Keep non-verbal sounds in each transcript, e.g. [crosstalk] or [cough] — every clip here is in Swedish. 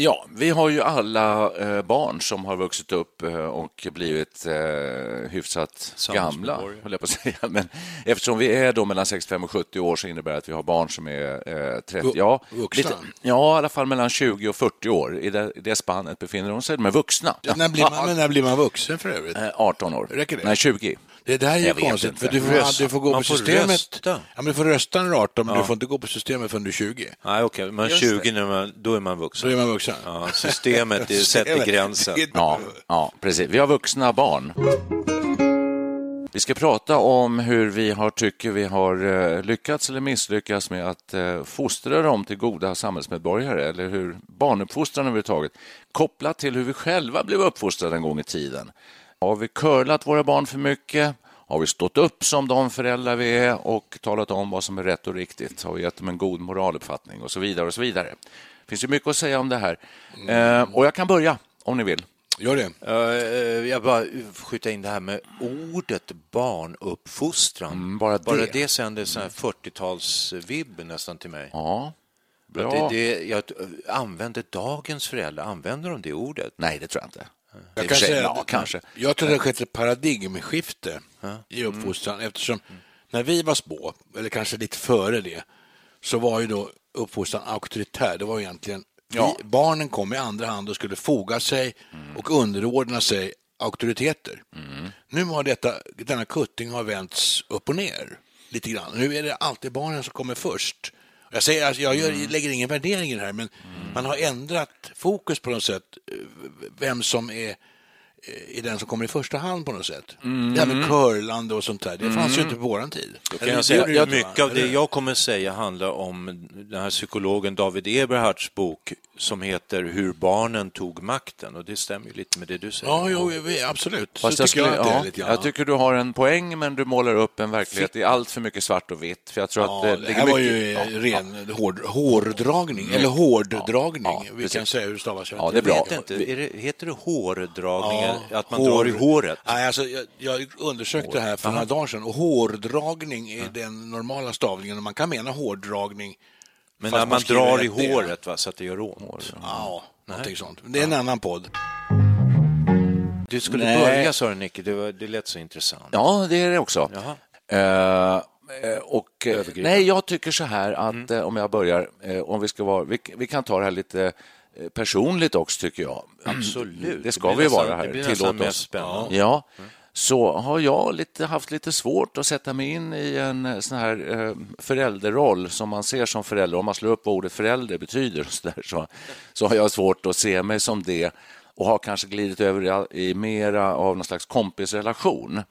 Ja, vi har ju alla eh, barn som har vuxit upp eh, och blivit eh, hyfsat gamla, höll jag på att säga. [laughs] Men eftersom vi är då mellan 65 och 70 år så innebär det att vi har barn som är eh, 30, ja, vuxna? ja, i alla fall mellan 20 och 40 år. I det, i det spannet befinner de sig. De är vuxna. När blir, man, när blir man vuxen för övrigt? Eh, 18 år. Räcker det? Nej, 20. Det där är ju konstigt, inte. för du får, Röst- du får gå man på får systemet. rösta. Ja, men du får rösta när du är 18, men du får inte gå på systemet förrän du är 20. Nej, okej, men Just 20 när man, då är man vuxen. Så är man vuxen. Ja, systemet [laughs] sätter gränsen. [laughs] Ja, ja, precis. Vi har vuxna barn. Vi ska prata om hur vi har, tycker vi har eh, lyckats eller misslyckats med att eh, fostra dem till goda samhällsmedborgare eller hur barnuppfostran överhuvudtaget kopplat till hur vi själva blev uppfostrade en gång i tiden. Har vi curlat våra barn för mycket? Har vi stått upp som de föräldrar vi är och talat om vad som är rätt och riktigt? Har vi gett dem en god moraluppfattning och så vidare och så vidare? Det finns ju mycket att säga om det här. Eh, och jag kan börja om ni vill. Gör det. Uh, jag bara skjuta in det här med ordet barnuppfostran. Mm, bara bara det. det sänder sån här 40-talsvibb nästan till mig. Ja, bra. Det, det, jag använder dagens föräldrar, använder de det ordet? Nej, det tror jag inte. Jag kan säga ja, kanske. Jag tror det har skett ett paradigmskifte i uppfostran eftersom när vi var små, eller kanske lite före det, så var ju då uppfostran auktoritär. Det var egentligen Ja. vi, barnen kom i andra hand och skulle foga sig och underordna sig auktoriteter. Nu har detta, denna kutting har vänts upp och ner lite grann. Nu är det alltid barnen som kommer först. Jag, säger, alltså, jag gör, lägger ingen värdering i det här, men man har ändrat fokus på något sätt, eh, vem som är är den som kommer i första hand på något sätt. Det här med curlande och sånt där, det fanns ju inte på våran tid. Kan jag säga, jag, mycket av det jag kommer säga handlar om den här psykologen David Eberhards bok som heter Hur barnen tog makten och det stämmer ju lite med det du säger. Ja, jo, absolut. Fast så jag, tycker jag skulle, att det är ja, jag tycker du har en poäng, men du målar upp en verklighet i allt för mycket svart och vitt. För jag tror att Ja, det, det ligger här var mycket- ju ja, ren hård, hårdragning, eller hårddragning. Ja, ja, vi precis. kan säga hur det stavas. jag Ja, det är inte. bra. Vet inte, är det, heter det hårdragning? Ja, att man drar i håret? Nej, alltså, jag, jag undersökte det här för några dagar sedan och hårdragning är den normala stavningen och man kan mena hårdragning Men när man skriver drar i håret va, så att det gör ont. Ja, någonting sånt. Det är en annan podd. Du skulle Nej. börja sa du Nicke, det, var, det lät så intressant. Ja, det är det också. Eh, och, eh, nej, jag tycker så här att eh, om jag börjar, om vi ska vara, vi, vi kan ta det här lite personligt också tycker jag. Absolut. Det ska blir vi nästan- vara här. Det blir Tillåt nästan mest oss. spännande. Ja, så har jag lite, haft lite svårt att sätta mig in i en eh, sån här eh, förälderroll som man ser som förälder. Om man slår upp vad ordet förälder betyder så, där, så, så har jag svårt att se mig som det och har kanske glidit över i, i mera av någon slags kompisrelation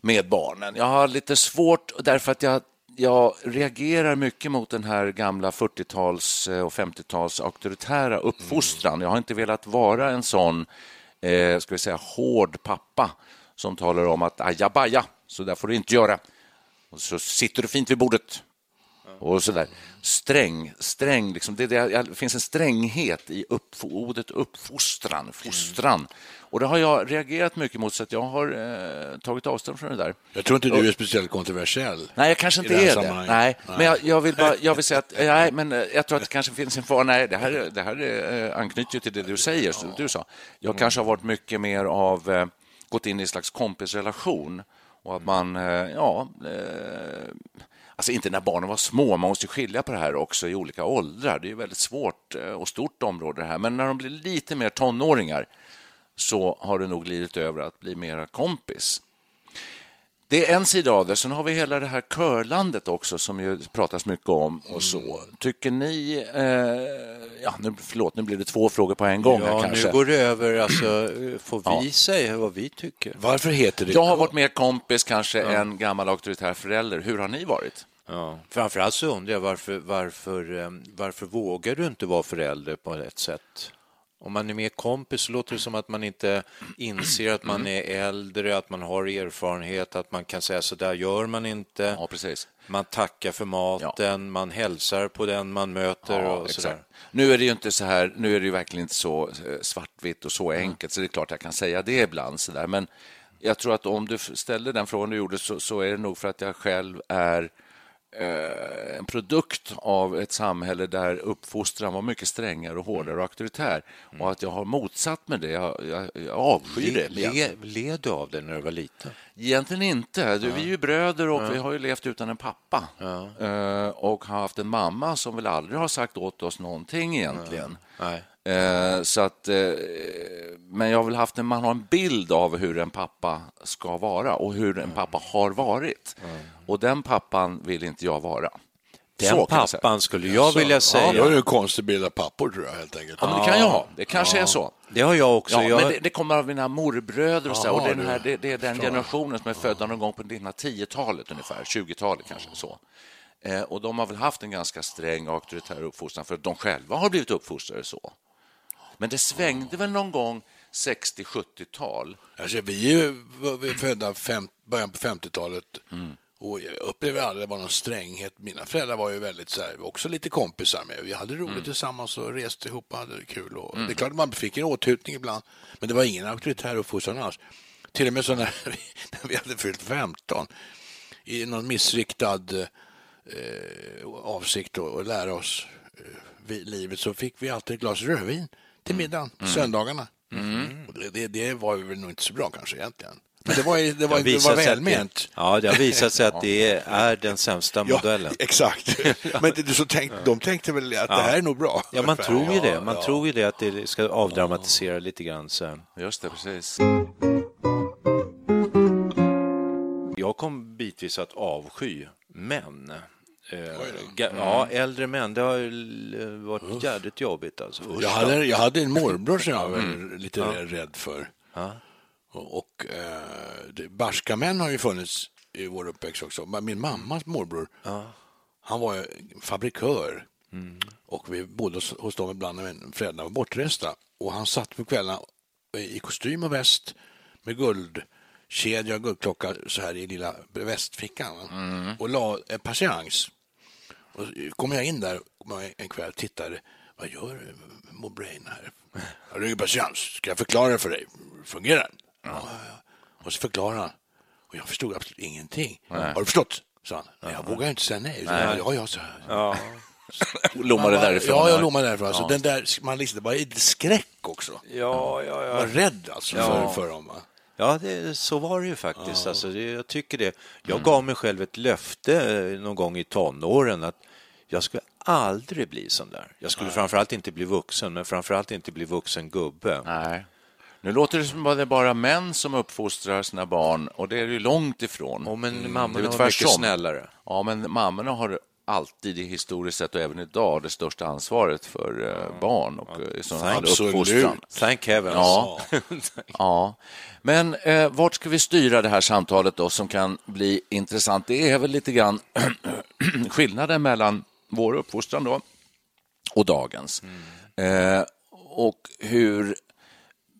med barnen. Jag har lite svårt därför att jag, jag reagerar mycket mot den här gamla 40-tals och 50-tals auktoritära uppfostran. Jag har inte velat vara en sån eh, ska vi säga, hård pappa som talar om att ajabaja, så där får du inte göra. Och så sitter du fint vid bordet. Och så där. Sträng, sträng liksom, det, det, det finns en stränghet i upp, ordet uppfostran, fostran. Och det har jag reagerat mycket mot, så att jag har eh, tagit avstånd från det där. Jag tror inte du är speciellt kontroversiell. Nej, jag kanske inte är det. Nej, Nej. men jag, jag, vill bara, jag vill säga att [laughs] nej, men eh, jag tror att det kanske finns en fara. Nej, det här, är- det här är, eh, anknyter till det du säger, som du sa. Jag kanske har varit mycket mer av, eh, gått in i en slags kompisrelation och att man, eh, ja, eh, alltså inte när barnen var små, man måste skilja på det här också i olika åldrar. Det är ju väldigt svårt eh, och stort område det här, men när de blir lite mer tonåringar så har det nog glidit över att bli mera kompis. Det är en sida av det. Sen har vi hela det här körlandet också som ju pratas mycket om. och så. Tycker ni... Eh, ja, nu, förlåt, nu blir det två frågor på en gång. här, Ja, kanske. nu går det över. Alltså, [clears throat] får vi Ja. säga vad vi tycker? Varför heter det... Jag har varit mer kompis kanske än gammal auktoritär förälder. Hur har ni varit? Ja. Framförallt så undrar jag varför, varför, eh, varför vågar du inte vara förälder på ett sätt? Om man är mer kompis så låter det som att man inte inser att man är äldre, att man har erfarenhet, att man kan säga så där gör man inte. Ja, precis. Man tackar för maten, man hälsar på den man möter Ja, och sådär. Nu är det ju inte så här, nu är det ju verkligen inte så eh, svartvitt och så enkelt, så det är klart jag kan säga det ibland. Så där. Men jag tror att om du ställde den frågan du gjorde så, så är det nog för att jag själv är en produkt av ett samhälle där uppfostran var mycket strängare och hårdare och auktoritär. Och att jag har motsatt mig det. Jag, jag, jag avskyr det. Le, led du av det när du var liten? Egentligen inte. Du, Vi är ju bröder och vi har ju levt utan en pappa. Eh, och har haft en mamma som väl aldrig har sagt åt oss någonting egentligen. Nej. Eh, så att, eh, men jag har väl haft en, man har en bild av hur en pappa ska vara och hur en pappa har varit. Och den pappan vill inte jag vara. Den Så pappan skulle jag vilja Ja, säga. då är det en konstig bild av pappor tror jag helt enkelt. Ja, men det kan jag ha. Det kanske är så. Det har jag också. Ja, jag... men det, det kommer av mina morbröder och så. här, och den här, det, det är den generationen som är födda någon gång på 1910-talet ungefär, 20-talet kanske så. Eh, och de har väl haft en ganska sträng auktoritär uppfostran för att de själva har blivit uppfostrade så. Men det svängde väl någon gång 60-70-tal. Alltså, vi är ju vi är födda fem, början på 50-talet Mm. och jag upplever aldrig att det var någon stränghet. Mina föräldrar var ju väldigt så här, också lite kompisar med. Vi hade roligt Mm. tillsammans och reste ihop och hade det kul. Och Det är klart att man fick en åthutning ibland, men det var ingen auktoritär uppfostran alls. Till och med så när [laughs] vi, när vi hade fyllt 15 i någon missriktad eh, avsikt att, att lära oss eh, livet så fick vi alltid ett glas rödvin till middagen, söndagarna. Och det, det, det var väl nog inte så bra kanske egentligen. Men det var, det var, [laughs] har det var sig att välment. Det, ja, det har visat sig att [laughs] det är den sämsta modellen. exakt. [laughs] Men det, så tänk, de tänkte väl att det här är nog bra. Ja, man tror ju det. Man ja. tror ju det att det ska avdramatisera lite grann. Så. Just det, precis. Jag kom bitvis att avsky män. Eh, ga- ja, äldre män. Det har ju varit jävligt jobbigt. Alltså. Jag hade, jag hade en morbror som jag var Mm. lite rädd för. Och, och eh, barska män har ju funnits i vår uppväxt också. Min mammas morbror, han var ju fabrikör. Mm. Och vi bodde hos, dem ibland när föräldrarna var bortresta. Och han satt på kvällarna i kostym och väst med guldkedja och guldklocka så här i lilla västfickan. va? Och la en patiens. Och så kom jag in där en kväll och tittade. Vad gör morbror här? Jag ringer patiens. Ska jag förklara för dig? Fungerar den? Ja. ja, ja. Och så förklarade han. Och jag förstod absolut ingenting. Har du förstått? sa han. Nej, jag vågar inte säga nej. Jag, ja, ja, så. Ja. [laughs] Lommade därifrån. Ja, jag lommade därifrån. Alltså, den där, man liksom, det var skräck också. Ja, ja, Jag var rädd alltså för, för dem. va. Ja, det, så var det ju faktiskt. Alltså, det, jag tycker det. Jag gav mig själv ett löfte eh, någon gång i tonåren att jag skulle aldrig bli sån där. Jag skulle framförallt inte bli vuxen, men framförallt inte bli vuxen gubbe. Nej. Nu låter det som att det är bara män som uppfostrar sina barn och det är det ju långt ifrån. Och men Det är mammorna väl var mycket tvärtom. snällare. Ja, men mammorna har alltid historiskt sett och även idag det största ansvaret för eh, barn och eh, sån här Absolut. uppfostran. Thank heavens. Ja. [laughs] ja. Men eh, vart ska vi styra det här samtalet då som kan bli intressant? Det är väl lite grann [clears throat] skillnaden mellan vår uppfostran då och dagens. Eh, och hur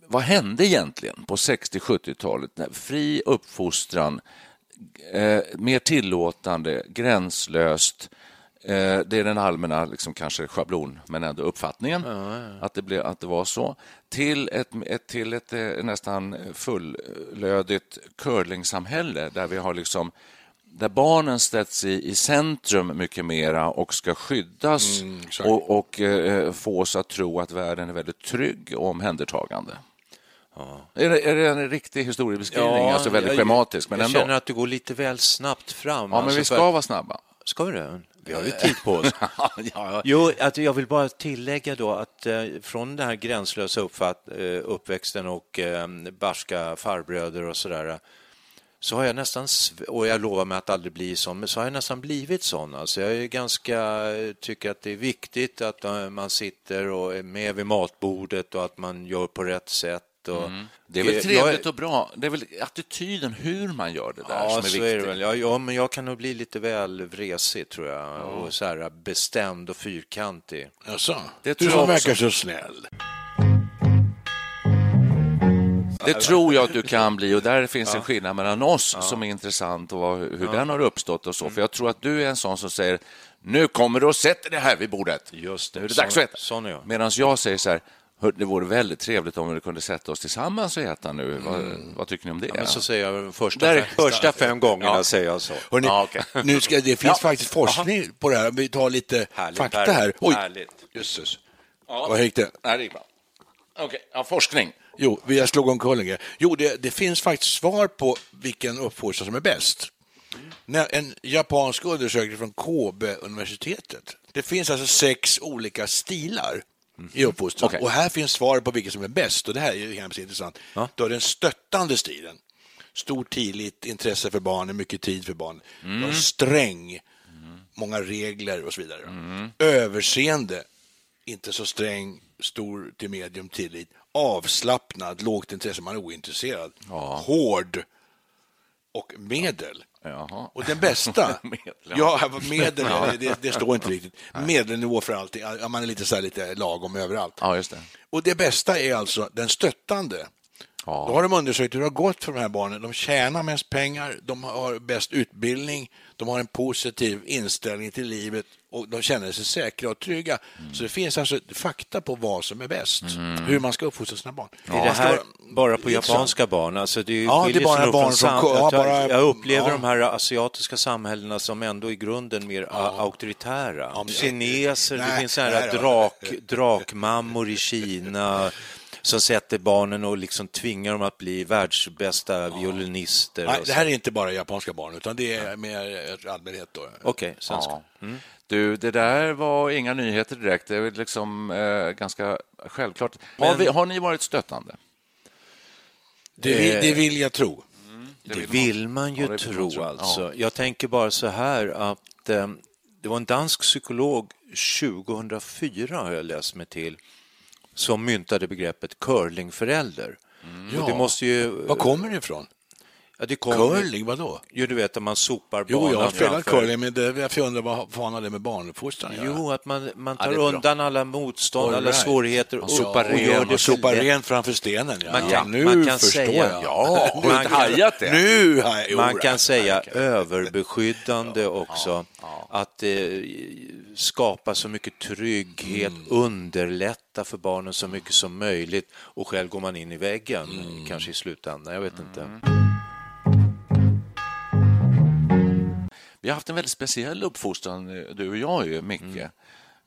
vad hände egentligen på 60-70-talet? när Fri uppfostran, eh, mer tillåtande, gränslöst. Eh, det är den allmänna, liksom, kanske schablon, men ändå uppfattningen Att, det blev, att det var så. Till ett, ett, till ett eh, nästan fullödigt curlingsamhälle där vi har liksom där barnen ställs i, i centrum mycket mera och ska skyddas exakt. och, och eh, få oss att tro att världen är väldigt trygg och omhändertagande. Är, det, är det en riktig historiebeskrivning? alltså väldigt jag- schematisk, men jag ändå. känner att du går lite väl snabbt fram. Ja, men alltså, vi för- ska vara snabba. Ska vi det? Vi har ju tid på oss. [laughs] ja, ja. Jo, att jag vill bara tillägga då att eh, från den här gränslösa uppfatt, eh, uppväxten och eh, barska farbröder och sådär så har jag nästan, och jag lovar mig att aldrig bli sån, men så har jag nästan blivit sån. Alltså jag är ganska, tycker att det är viktigt att eh, man sitter och är med vid matbordet och att man gör på rätt sätt. Och Det är väl trevligt och bra. Det är väl attityden, hur man gör det där, Ja, som är viktigt. är det väl. Ja, ja, men jag kan nog bli lite väl vresig, tror jag. Och så här bestämd och fyrkantig. Jaså? Det du som jag verkar så snäll. Det tror jag att du kan bli och där finns en skillnad mellan oss som är intressant och vad, hur den har uppstått och så. För jag tror att du är en sån som säger nu kommer du och sätter dig här vid bordet. Just det. Nu är det dags att är jag. Medan jag säger så här, "Hör, det vore väldigt trevligt om vi kunde sätta oss tillsammans och äta nu. Vad, vad tycker ni om det? Men så säger jag första, Där är- fem, första fem gångerna säger jag så. Hörrni, Ja, okej. nu ska, det finns Ja. faktiskt forskning på det här. Vi tar lite Härligt, fakta härligt, här. Oj, härligt. jösses. Ja. Vad gick det? Nej, det gick bra. Okej, ja, forskning. Jo, vi jag slog omkull en. Jo, det, det finns faktiskt svar på vilken uppfostran som är bäst. När En japansk undersökning från Kobe-universitetet. Det finns alltså sex olika stilar i uppfostran. Okej. Och här finns svar på vilken som är bäst. Och det här är ju hemskt intressant. Ja. Du har den stöttande stilen. Stor tillit, intresse för barnen, mycket tid för barnen. Du har sträng, många regler och så vidare. Överseende, inte så sträng, stor till medium tillit. Avslappnad, lågt intresse, man är ointresserad. Hård och medel. Jaha. Och den bästa, [laughs] Medel, ja. medel, det, det står inte riktigt. [laughs] Medelnivå för allting, man är lite, så här, lite lagom överallt. Ja, just det. Och det bästa är alltså den stöttande. Ja. Då har de undersökt hur det har gått för de här barnen. De tjänar mest pengar, de har bäst utbildning, de har en positiv inställning till livet och de känner sig säkra och trygga. Så det finns alltså fakta på vad som är bäst, hur man ska uppfostra sina barn. Är det här bara på japanska barn? Alltså det Ja, det är bara barn från sam- ja, jag, bara- jag upplever ja. de här asiatiska samhällena som ändå i grunden mer a- auktoritära. Ja, men- Kineser, det Nej, finns så här nej drak, drakmammor i Kina [laughs] som sätter barnen och liksom tvingar dem att bli världsbästa violinister. Nej, det här är inte bara japanska barn, utan det är mer allmänhet. Då. Okej, svenska. Ja. Du, det där var inga nyheter direkt. Det är liksom eh, ganska självklart. Har, Men- vi, har ni varit stöttande? Det, vill, det vill jag tro. Det vill man ju Ja, vill man tro, tro. alltså. Ja. Jag tänker bara så här att eh, det var en dansk psykolog 2004, har jag läst mig till, som myntade begreppet curlingförälder. Det Ja. måste ju... Var kommer det ifrån? Ja, det kom, Curling, vadå? Jo, du vet att man sopar Jo, banan jag har spelat framför- curling, men det, jag undrar vad fan har det med barnuppfostran att göra? Jo, att man, man Ja, tar är bra. undan alla motstånd, All alla right. svårigheter och, sopar och gör det sopar rent framför stenen. Ja. Man ja, kan- nu man kan förstår säga- jag. Ja, [laughs] har Man inte kan- hajat det? Nu har jag... Man Jo, kan ja. säga överbeskyddande också. Att eh, skapa så mycket trygghet, underlätta för barnen så mycket som möjligt och själv går man in i väggen, kanske i slutändan. Jag vet inte. Vi har haft en väldigt speciell uppfostran, eh, du och jag, ju, Micke.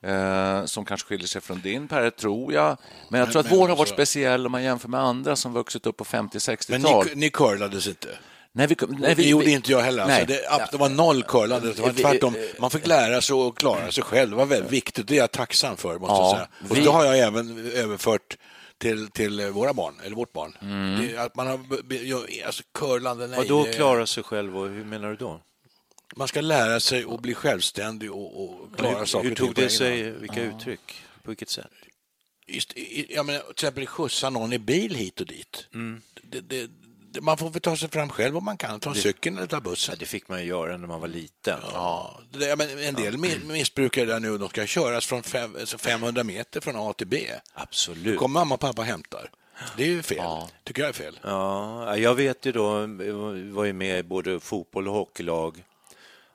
Eh, som kanske skiljer sig från din, Per, tror jag. Men jag tror att men vår har varit alltså- speciell om man jämför med andra som vuxit upp på Men 50-60-tal. ni, ni curlades inte? Nej, vi, nej, det gjorde inte jag heller. Alltså, Nej. det, det var noll curlande. Det var Vi- tvärtom. Man fick lära sig att klara sig själv. Det var väldigt viktigt. Det är jag tacksam för, måste Ja, säga. Och vi- det har jag även överfört till, till våra barn, eller vårt barn. Mm. Det, att man har, alltså, curlande, nej. Och då det- klara sig själv, och hur menar du då? Man ska lära sig att bli självständig och, och klara saker Hur och ting tog det sig, vilka uttryck? På vilket sätt? Just, jag menar, till exempel skjutsa någon i bil hit och dit. Det, det, det, man får väl ta sig fram själv om man kan. Ta cykeln eller ta bussen. Ja, det fick man ju göra när man var liten. Ja, det, men en del mi- missbrukare där nu, de ska köras från fem, alltså 500 meter från A till B. Absolut. kommer mamma och pappa och hämtar. Det är ju fel. Tycker jag är fel. Ja, jag vet ju då, jag var ju med i både fotboll och hockeylag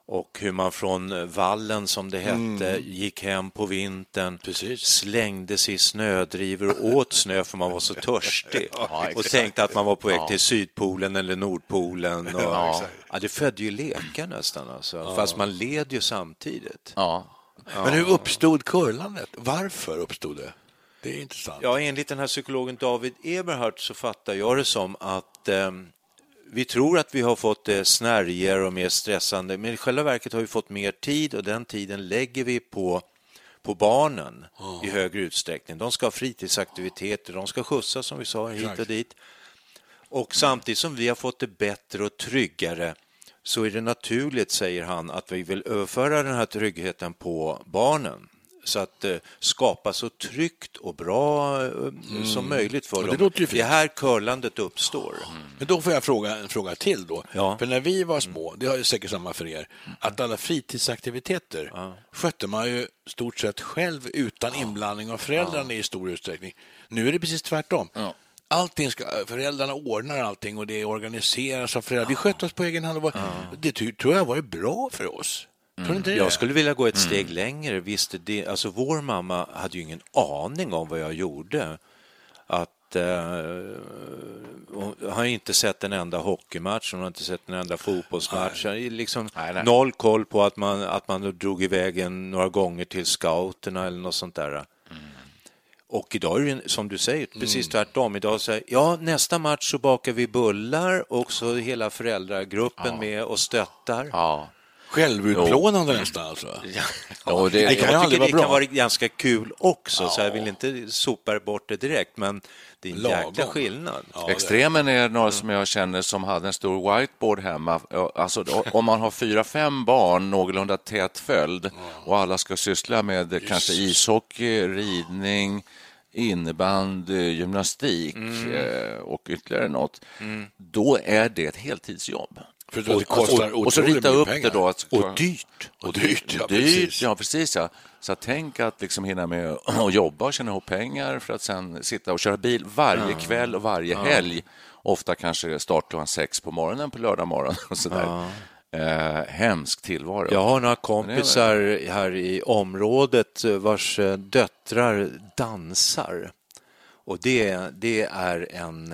och hur man från vallen, som det hette, gick hem på vintern, Precis. slängde sig i snödrivor och åt snö för man var så törstig [laughs] och tänkte att man var på väg till Sydpolen eller Nordpolen. [laughs] Och, Ja, ja, det födde ju lekar nästan, alltså. fast man led ju samtidigt. Ja. Men hur uppstod curlandet? Varför uppstod det? Det är intressant. Ja, enligt den här psykologen David Eberhardt så fattar jag det som att eh, vi tror att vi har fått det snärjigare och mer stressande, men i själva verket har vi fått mer tid och den tiden lägger vi på på barnen i högre utsträckning. De ska ha fritidsaktiviteter, de ska skjutsas som vi sa hit och dit. Och samtidigt som vi har fått det bättre och tryggare så är det naturligt, säger han, att vi vill överföra den här tryggheten på barnen så att eh, skapa så tryggt och bra eh, som möjligt för Ja, det dem. Det är här curlandet uppstår. Men då får jag fråga en fråga till då. Ja. För när vi var små, det har ju säkert samma för er, att alla fritidsaktiviteter skötte man ju stort sett själv utan inblandning av föräldrarna i stor utsträckning. Nu är det precis tvärtom. Allting ska, föräldrarna ordnar allting och det organiseras av föräldrar. Vi skötte oss på egen hand. Och var, Det tror jag var bra för oss. Det? Jag skulle vilja gå ett steg längre. Visste det, alltså vår mamma hade ju ingen aning om vad jag gjorde. Att, eh, hon har inte sett en enda hockeymatch, hon har inte sett en enda fotbollsmatch. Nej. Liksom Nej, nej. Noll koll på att man, att man drog iväg en några gånger till scouterna eller något sånt där. Och idag är det som du säger, precis tvärtom. Idag säger ja, nästa match så bakar vi bullar och så hela föräldragruppen med och stöttar. Ja. Självutplånande nästan alltså. Och det, Det kan ju jag tycker det vara kan bra. vara ganska kul också, så jag vill inte sopa bort det direkt, men det är en Lagom. jäkla skillnad. Ja, Extremen är några som jag känner som hade en stor whiteboard hemma. Alltså, om man har fyra, fem barn någorlunda tät följd och alla ska syssla med kanske ishockey, ridning, innebandy, gymnastik eh, och ytterligare något, då är det ett heltidsjobb. För det kostar och, och så rita upp pengar. det då. Att, Och dyrt. Och dyrt, ja, dyrt, precis. ja precis. Ja. Så tänk att liksom hinna med att jobba och tjäna ihop pengar för att sen sitta och köra bil varje kväll och varje helg. Ofta kanske start klockan sex på morgonen på lördag morgon [laughs] och sådär. Eh, hemsk tillvaro. Jag har några kompisar här i området vars eh, döttrar dansar. Och det, det är en...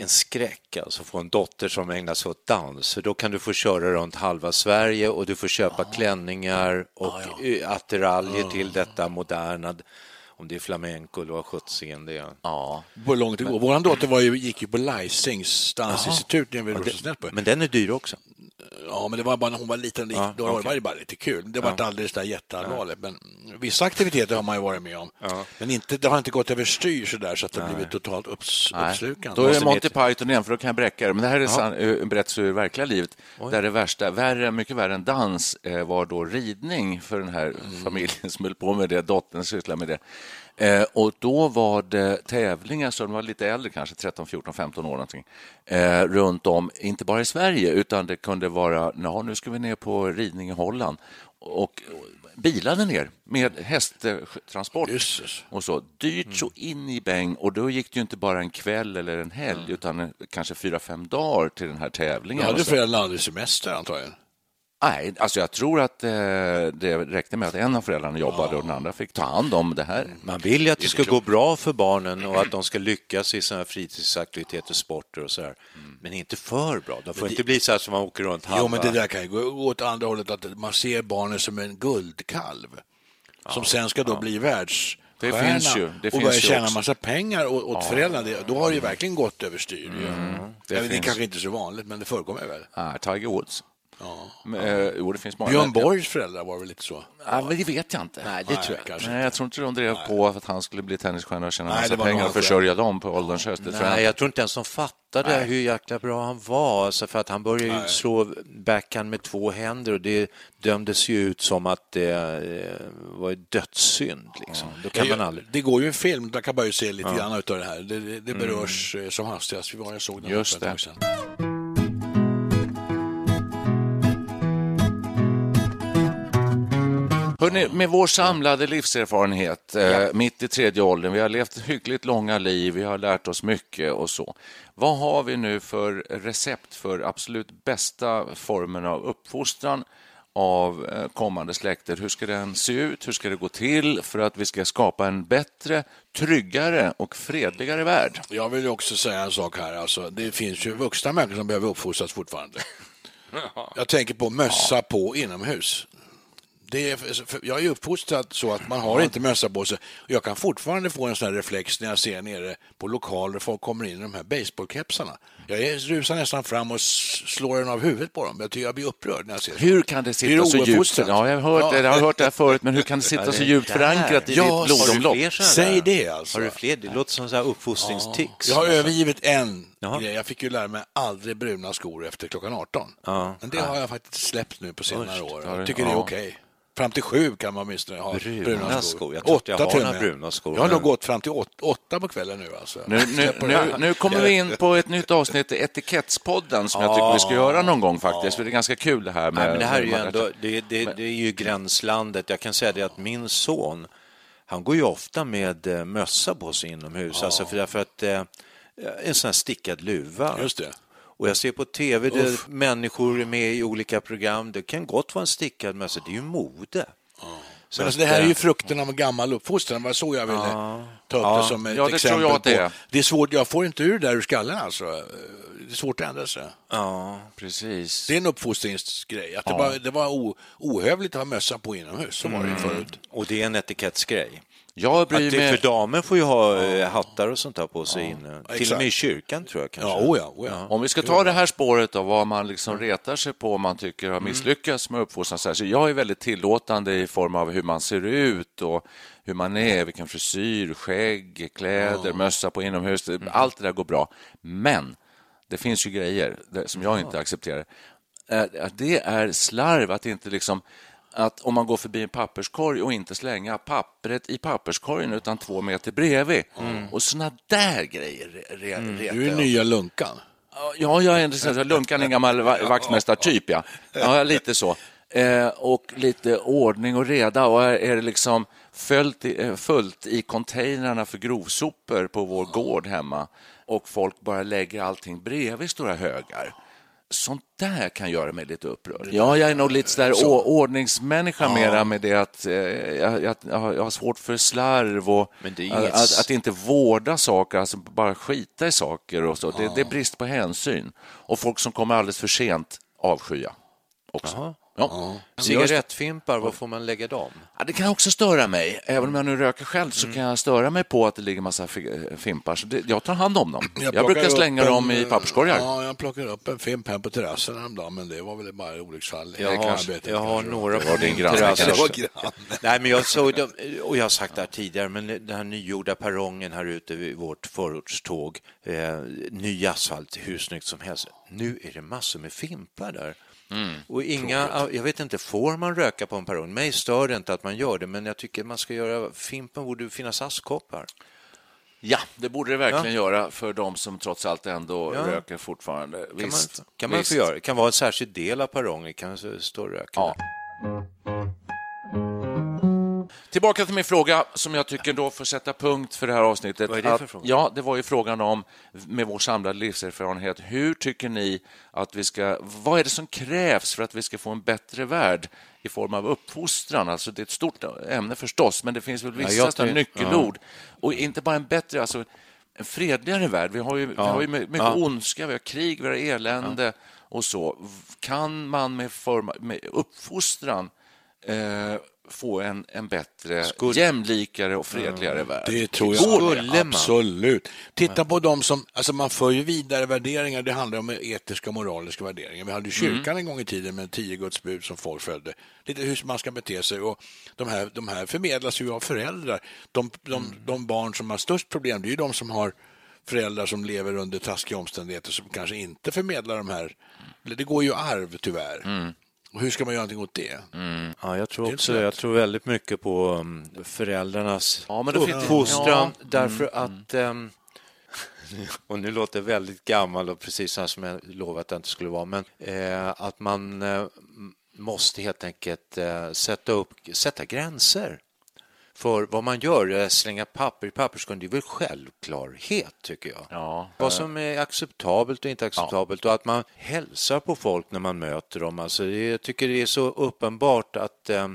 En skräck, alltså få en dotter som ägnar sig åt dans. För då kan du få köra runt halva Sverige och du får köpa klänningar och eh, attiraljer till detta moderna, om det är flamenco eller vad sjuttsingen det är. Ja. På långt det går. Vår dotter var ju, gick ju på Leisings dansinstitut nere vid Rosenäsby. Men den är dyr också. Ja, men det var bara när hon var liten. Ja, då var okej. det bara lite kul. Det var inte alldeles där jätteallvarligt. Men vissa aktiviteter har man ju varit med om. Men inte, det har inte gått överstyr så där så att det har blivit totalt upps, uppslukande. Då är det Monty Python igen, för då kan jag bräcka det. Men det här är eh, en berättelse ur verkliga livet. Där det värsta, värre, mycket värre än dans, eh, var då ridning för den här Mm. familjen som höll på med det. Dottern sysslade med det. Eh, och då var det tävlingar, så de var lite äldre, kanske 13, 14, 15 år någonting, eh, runt om, inte bara i Sverige, utan det kunde vara, ja, nu ska vi ner på ridning i Holland. Och bilade ner med hästtransport och så. Dyrt så in i bäng och då gick det ju inte bara en kväll eller en helg utan en- kanske fyra, fem dagar till den här tävlingen. hade Och så. föräldrarna aldrig semester antagligen. Nej, alltså jag tror att eh, det räckte med att en av föräldrarna jobbade och den andra fick ta hand om det här. Man vill ju att det ska gå bra för barnen och att de ska lyckas i här fritidsaktiviteter, sporter och så här. Men inte för bra. De får inte bli så här som man åker runt halva. Jo, men det där kan ju gå åt andra hållet, att man ser barnen som en guldkalv som sen ska då bli världsstjärna Det finns ju, det och börja tjäna också. massa pengar åt, åt föräldrarna. Det, då har det ju verkligen gått överstyr. Mm, det Eller det är kanske inte så vanligt, men det förekommer väl. Ah, Tiger Woods. Men, eh, jo, det finns många. Björn Borgs föräldrar var väl lite så? Ja, men det vet jag inte. Nej, det tror jag kanske Nej, jag tror inte de drev på att han skulle bli tennisstjärna och tjäna Nej, massa det pengar och försörja dem på ålderns höst. Det jag Nej, inte. jag tror inte ens de fattade hur jäkla bra han var. Alltså för att han började ju slå backhand med två händer och det dömdes ju ut som att det eh, var dödssynd. Liksom. Kan man aldrig... Det går ju en film, där kan man ju se lite grann av det här. Det, det, det berörs eh, som hastigast. Vi var, jag såg den Just det. Hörrni, med vår samlade livserfarenhet, eh, mitt i tredje åldern, vi har levt hyggligt långa liv, vi har lärt oss mycket och så. Vad har vi nu för recept för absolut bästa formen av uppfostran av eh, kommande släkter? Hur ska den se ut? Hur ska det gå till för att vi ska skapa en bättre, tryggare och fredligare värld? Jag vill också säga en sak här. Alltså, det finns ju vuxna människor som behöver uppfostras fortfarande. [laughs] Jag tänker på mössa på inomhus. Det är, jag är uppfostrad så att man har inte mössa på sig. Jag kan fortfarande få en sån här reflex när jag ser nere på lokaler folk kommer in i de här baseballkepsarna. Jag är- rusar nästan fram och slår den av huvudet på dem. Jag, tycker jag blir upprörd när jag ser det. Hur kan det sitta så djupt? Ja, jag har hört, det, jag har hört det här förut, men hur kan det sitta Ja, så djupt förankrat i Ja, ditt har du blodomlopp? Säg det alltså. Har du fler? Det låter som så här uppfostringstics. Jag har övergivit en Jaha. grej. Jag fick ju lära mig aldrig bruna skor efter klockan 18. Ja. Men det har jag faktiskt släppt nu på senare Usch, år. Jag tycker det är okej. Fram till sju kan man åtminstone ha Bruna bruna, skor. Jag tror inte jag har några bruna skor, Jag har nog gått fram till åt, åtta på kvällen nu. Alltså. Nu, nu, nu, nu kommer vi in på ett nytt avsnitt i Etikettspodden som jag tycker vi ska göra någon gång faktiskt, för det är ganska kul det här med... Nej, men det här är ju ändå, det, det, det är ju gränslandet. Jag kan säga det att min son, han går ju ofta med eh, mössa på sig inomhus, alltså för därför att eh, en sån här stickad luva. Just det. Och jag ser på tv där människor är med i olika program. Det kan gott vara en stickad mössa. Det är ju mode. Så Men alltså, det här är eh, ju frukten av en gammal uppfostran. Var så jag ville ta upp Ja. det som ett Ja, det tror exempel jag att det på. Det är svårt, jag får inte ur det där ur skallen alltså. Det är svårt att ändra sig. Ja, Precis. Det är en uppfostringsgrej. Att det var, det var o, ohövligt att ha mössa på inomhus. Så var det ju Mm. förut. och det är en etikettsgrej. Jag Att bryr det, mig... för damer får ju ha eh, hattar och sånt där på sig inne. Till och med i kyrkan tror jag kanske. Ja, oh ja, oh ja. Om vi ska ta det här spåret av vad man liksom retar sig på om man tycker Mm. har misslyckats med uppfostran. så här, Så jag är väldigt tillåtande i form av hur man ser ut och hur man är, vilken frisyr, skägg, kläder, mössa på inomhus. Mm. Allt det där går bra. Men det finns ju grejer som jag inte accepterar. Att Det är slarv att inte liksom att om man går förbi en papperskorg och inte slänga pappret i papperskorgen utan två meter bredvid. Och såna där grejer re- re- retar Mm. Du är nya lunkan. Ja, jag är en här Lunkan är en gammal va- vaktmästartyp, ja. ja. Lite så. Eh, och lite ordning och reda. Och är, är det liksom följt i, eh, fullt i containrarna för grovsopor på vår gård hemma och folk bara lägger allting bredvid stora högar. Sånt där kan göra mig lite upprörd. Ja, jag är nog lite sådär å- ordningsmänniska mera med det att eh, jag, jag, jag har jag svårt för slarv och inget- att, att inte vårda saker, alltså bara skita i saker och så. Det, det är brist på hänsyn. Och folk som kommer alldeles för sent avskya också. Jaha. Ja. Cigarettfimpar, var får man lägga dem? Ja, det kan också störa mig. Även om jag nu röker själv så kan jag störa mig på att det ligger massa fi- fimpar. Så det, jag tar hand om dem. Jag, plockar brukar slänga en- dem i papperskorgar. Ja, jag plockade upp en fimp här på terrassen häromdagen, men det var väl bara olycksfall. i Jag har, arbetet jag har några på min terrass. Nej, men jag såg dem, och jag har sagt det här tidigare, men den här nygjorda perrongen här ute vid vårt förortståg, eh, ny asfalt, hur snyggt som helst. Nu är det massor med fimpar där. Och inga, jag vet inte, får man röka på en perrong? Mig stör det inte att man gör det, men jag tycker man ska göra, fimpen borde finnas askkoppar. Ja, det borde det verkligen göra för de som trots allt ändå Ja. röker fortfarande. Kan Visst, man, kan man visst. få göra. Det kan vara en särskild del av perrongen, kan stå och röka. Ja. Tillbaka till min fråga som jag tycker då får sätta punkt för det här avsnittet. Vad är det för Att- fråga? Ja, det var ju frågan om, med vår samlade livserfarenhet, hur tycker ni att vi ska... Vad är det som krävs för att vi ska få en bättre värld i form av uppfostran? Alltså, det är ett stort ämne förstås, men det finns väl vissa tror- nyckelord. Och inte bara en bättre, alltså en fredligare värld. Vi har ju, vi har ju mycket Ja. ondska, vi har krig, vi har elände och så. Kan man med, form, med uppfostran eh, få en, en bättre, Skulle- jämlikare och fredligare värld? Det tror jag Skulle absolut. Titta på dem som, alltså man för ju vidare värderingar, det handlar om etiska och moraliska värderingar. Vi hade ju kyrkan en gång i tiden med tio Guds bud som folk följde. Lite hur man ska bete sig och de här, de här förmedlas ju av föräldrar. De, de, de barn som har störst problem, det är ju de som har föräldrar som lever under taskiga omständigheter som kanske inte förmedlar de här, det går ju arv tyvärr. Och hur ska man göra någonting åt det? Ja, jag tror också. Jag tror väldigt mycket på um, föräldrarnas Ja, men uppfostran ja. därför att um, [laughs] och nu låter jag väldigt gammal och precis så här som jag lovade att jag inte skulle vara, men eh, att man eh, måste helt enkelt eh, sätta, upp, sätta gränser för vad man gör. Eh, Slänga papper i papperskorgen, det är väl självklarhet tycker jag. Ja. Vad som är acceptabelt och inte acceptabelt och att man hälsar på folk när man möter dem. Alltså, det- jag tycker det är så uppenbart att eh,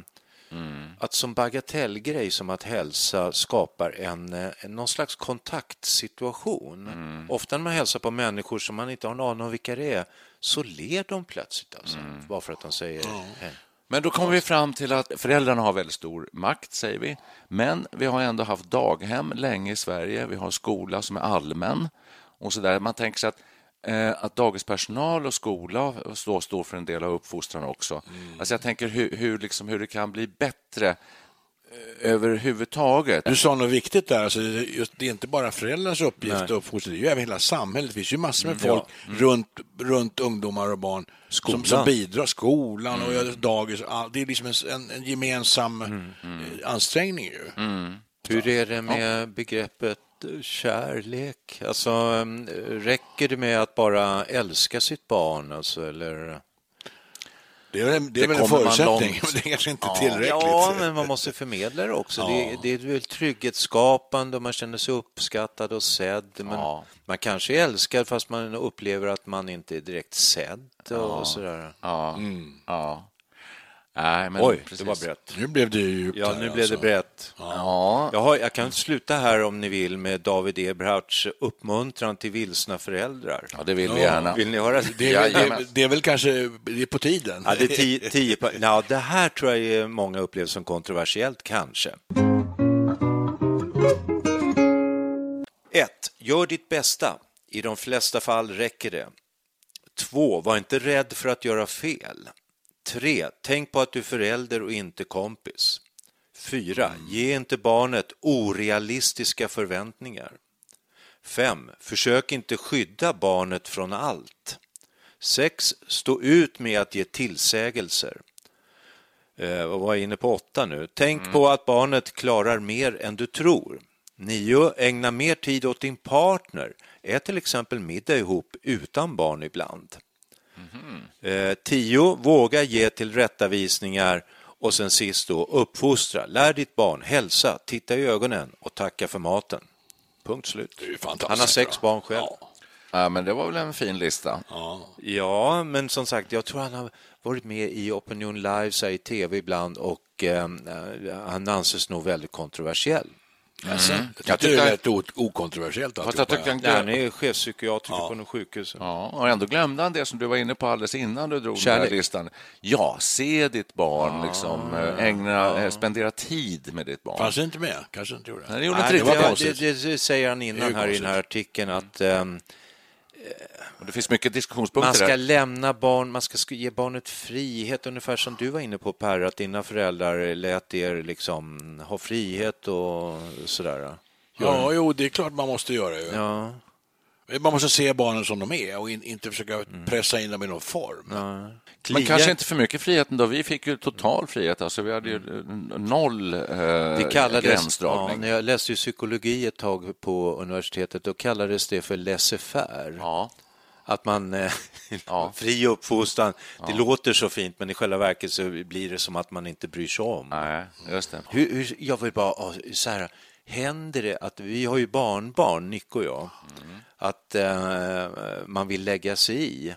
Att som bagatellgrej som att hälsa skapar en, eh, någon slags kontaktsituation. Ofta när man hälsar på människor som man inte har en aning om vilka det är så ler de plötsligt alltså, bara för att de säger hej. Men då kommer vi fram till att föräldrarna har väldigt stor makt, säger vi. Men vi har ändå haft daghem länge i Sverige. Vi har skola som är allmän. och så där. Man tänker sig att, eh, att dagispersonal och skola står, står för en del av uppfostran också. Alltså jag tänker hur, hur, liksom, hur det kan bli bättre överhuvudtaget. Du sa något viktigt där, alltså, just, det är inte bara föräldrars uppgift att uppfostra, det är ju även hela samhället. Det finns ju massor med Mm, folk ja. Mm. runt, runt ungdomar och barn som, som bidrar. Skolan och Mm. dagis, all- det är liksom en, en, en gemensam eh, ansträngning ju. Mm. Hur är det med begreppet eh, kärlek? Alltså, eh, räcker det med att bara älska sitt barn? Alltså, eller... Det är, det är Det väl en förutsättning, men [laughs] det är kanske inte Ja, tillräckligt. Ja, men man måste förmedla det också. Ja. Det, det är väl trygghetsskapande och man känner sig uppskattad och sedd. Men Man kanske är älskad fast man upplever att man inte är direkt sedd och Ja. sådär. Ja. ja. Nej, men Oj, precis. det var brett. Nu blev det ju djupt Ja, nu blev alltså. det brett. Ja. Jag, har, jag kan sluta här om ni vill med David Eberhards uppmuntran till vilsna föräldrar. Ja, det vill vi gärna. Vill ni höra? Det är, väl- det, är- det är väl kanske det är på tiden. Ja, det, är tio, tio på, ja, det här tror jag är många upplever som kontroversiellt, kanske. 1. Gör ditt bästa. I de flesta fall räcker det. 2. Var inte rädd för att göra fel. 3. Tänk på att du är förälder och inte kompis. 4. Ge inte barnet orealistiska förväntningar. 5. Försök inte skydda barnet från allt. 6. Stå ut med att ge tillsägelser. Eh, vad var jag inne på 8 nu? Tänk på att barnet klarar mer än du tror. 9. Ägna mer tid åt din partner. Ät till exempel middag ihop utan barn ibland. 10. Våga ge tillrättavisningar. Och sen sist då, uppfostra. Lär ditt barn hälsa, titta i ögonen och tacka för maten. Punkt slut. fantastiskt Han har sex bra. barn själv. Ja, men det var väl en fin lista. Ja, men som sagt, jag tror han har varit med i Opinion Live i tv ibland och eh, han anses nog väldigt kontroversiell. Alltså, Mm. jag tycker det är rätt okontroversiellt Fast jag tyckte han Ja, han är chefspsykiatriker på något sjukhus. Ja, och ändå glömde han det som du var inne på alldeles innan du drog den Kärlek. här listan. Ja, se ditt barn, liksom, eh, ägna, eh, spendera tid med ditt barn. Fanns det inte med? Kanske inte gjorde Nej, det gjorde Nej, inte det, det. var- det, det, det säger han Det innan här i den här artikeln att ehm, Och Det finns mycket man diskussionspunkter ska där. lämna barn, man ska sk- ge barnet frihet, ungefär som du var inne på Per, att dina föräldrar lät er liksom ha frihet och sådär. Ja, jo, det är klart man måste göra. Ju. Ja. Man måste se barnen som de är och in, inte försöka pressa in dem i någon form. Ja. Men kanske inte för mycket frihet ändå. Vi fick ju total frihet. Alltså, vi hade ju eh, noll eh, Det kallades, ja, gränsdragning. när jag läste ju psykologi ett tag på universitetet, då kallades det för laissez-faire. Ja. att man eh, [laughs] fri uppfostran, det låter så fint men i själva verket så blir det som att man inte bryr sig om. Nej, just det. Hur, hur, jag vill bara, ja, så här, händer det att, vi har ju barnbarn, Nick och jag, att eh, man vill lägga sig i?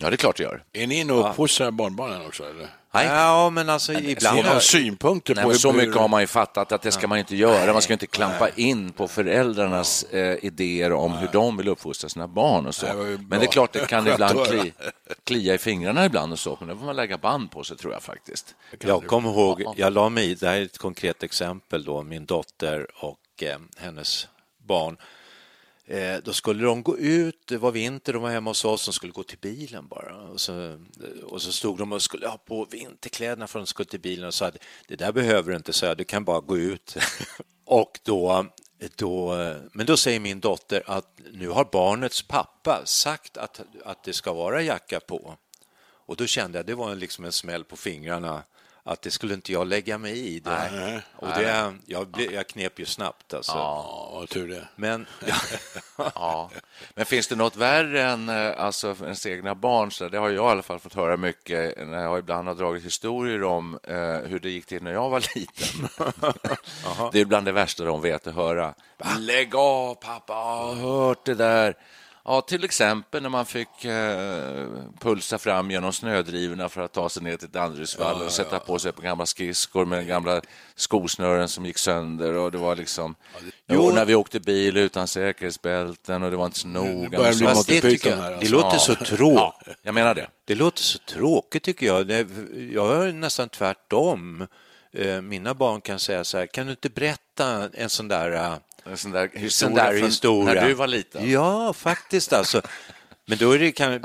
Ja, det är klart det gör. Är ni inne och uppfostrar barnbarnen också? Eller? Ja, men alltså ibland... Får man synpunkter Nej, på men så hur- mycket har man ju fattat att det ska man inte göra. Man ska inte klampa in på föräldrarnas eh, idéer om hur de vill uppfostra sina barn och så. Nej, det. Men det är klart, det kan [laughs] ibland kli, klia i fingrarna ibland och så, men då får man lägga band på sig tror jag faktiskt. Jag kommer ihåg, jag la mig i, det här är ett konkret exempel då, min dotter och eh, hennes barn. Eh, då skulle de gå ut, det var vinter, de var hemma hos oss, de skulle gå till bilen bara. Och så, eh, och så stod de och skulle ha på vinterkläderna för att de skulle till bilen och sa att det där behöver du inte, så du kan bara gå ut. [laughs] och då, då, eh, men då säger min dotter att nu har barnets pappa sagt att, att det ska vara jacka på. Och då kände jag, det var liksom en smäll på fingrarna, att det skulle inte jag lägga mig i. Det. Nej. Och det, jag, jag knep ju snabbt alltså. Ja, vad tur det. Men [laughs] Ja. Men finns det något värre än eh, alltså, ens egna barn? Så det har jag i alla fall fått höra mycket när jag ibland har dragit historier om eh, hur det gick till när jag var [laughs] liten. det är bland det värsta de vet att höra. Lägg av pappa, jag har hört det där. Ja, till exempel när man fick eh, pulsa fram genom snödrivorna för att ta sig ner till Danderydsvall och sätta på sig på gamla skridskor med gamla skosnören som gick sönder. Och det var liksom... Jo, när vi åkte bil utan säkerhetsbälten och det var inte så noga. det, Monty tycker Python jag, här, det alltså. låter så tråkigt. Ja, jag menar det. Det låter så tråkigt tycker jag. Det, jag är nästan tvärtom. Eh, Mina barn kan säga så här, kan du inte berätta en sån där, eh, En sån där historia, sån där historia? när du var liten. Ja, faktiskt alltså. Men då är det, kan,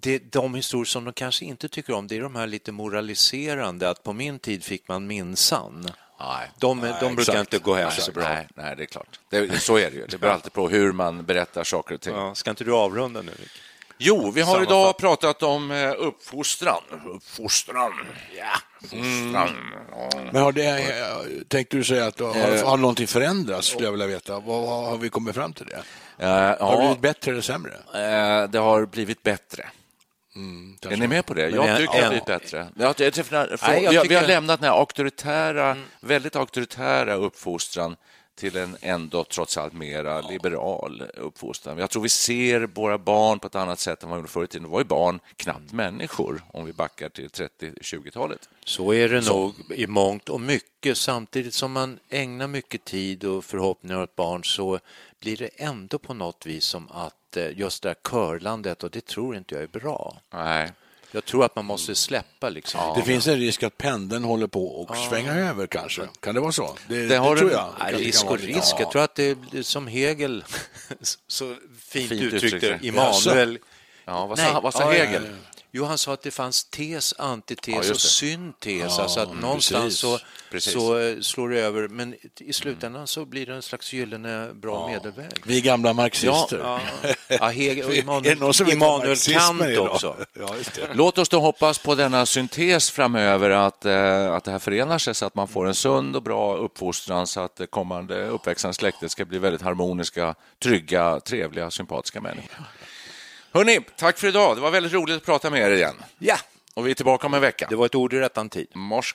det, de historier som de kanske inte tycker om, det är de här lite moraliserande, att på min tid fick man minsann. Nej. De, de brukar exakt. inte gå hem Nej, så bra. Nej, nej, det är klart. Det, så är det ju. Det beror alltid på hur man berättar saker och ting. Ja, ska inte du avrunda nu? Rick? Jo, vi har Sammanfatt- idag pratat om eh, uppfostran. Uppfostran. Ja, uppfostran. Ja. Men har det, eh, tänkte du säga att har, har någonting förändrats, skulle jag vilja veta. Vad har vi kommit fram till det? Eh, Har det blivit bättre eller sämre? eh, det har blivit bättre. Är ni med på det? Jag tycker det har blivit bättre. Jag, jag, jag, för, Nej, jag vi, har, vi har tycker- lämnat den här auktoritära, väldigt auktoritära uppfostran till en ändå trots allt mera liberal uppfostran. Jag tror vi ser våra barn på ett annat sätt än vad vi gjorde förr i tiden. Det var ju barn knappt människor om vi backar till 30-20-talet. Så är det nog i mångt och mycket. Samtidigt som man ägnar mycket tid och förhoppningar åt barn så blir det ändå på något vis som att eh, just det här körlandet, och det tror inte jag är bra. Nej. Jag tror att man måste släppa liksom. Det finns en risk att pendeln håller på att svänga över kanske. Kan det vara så? Det, Det har tror en- jag. Nej, Det kan risk och risk. Ja. Jag tror att det är som Hegel [laughs] så fint, Fint uttryckte. Immanuel. Ja, vad sa, vad sa ja, Hegel? ja, ja. Jo, han sa att det fanns tes, antites Ja, och det. syntes. alltså att någonstans precis. så, Precis. så eh, slår det över, men i slutändan så blir det en slags gyllene bra medelväg. Vi gamla marxister. Ja, ja, Hegel och [laughs] Är Immanuel, är Kant idag? också. [laughs] Ja. Låt oss då hoppas på denna syntes framöver, att, eh, att det här förenar sig så att man får en sund och bra uppfostran så att det kommande uppväxande släktet ska bli väldigt harmoniska, trygga, trevliga, sympatiska människor. Hörni, tack för idag. Det var väldigt roligt att prata med er igen. Ja, Och vi är tillbaka om en vecka. det var ett ord i rättan tid. Mors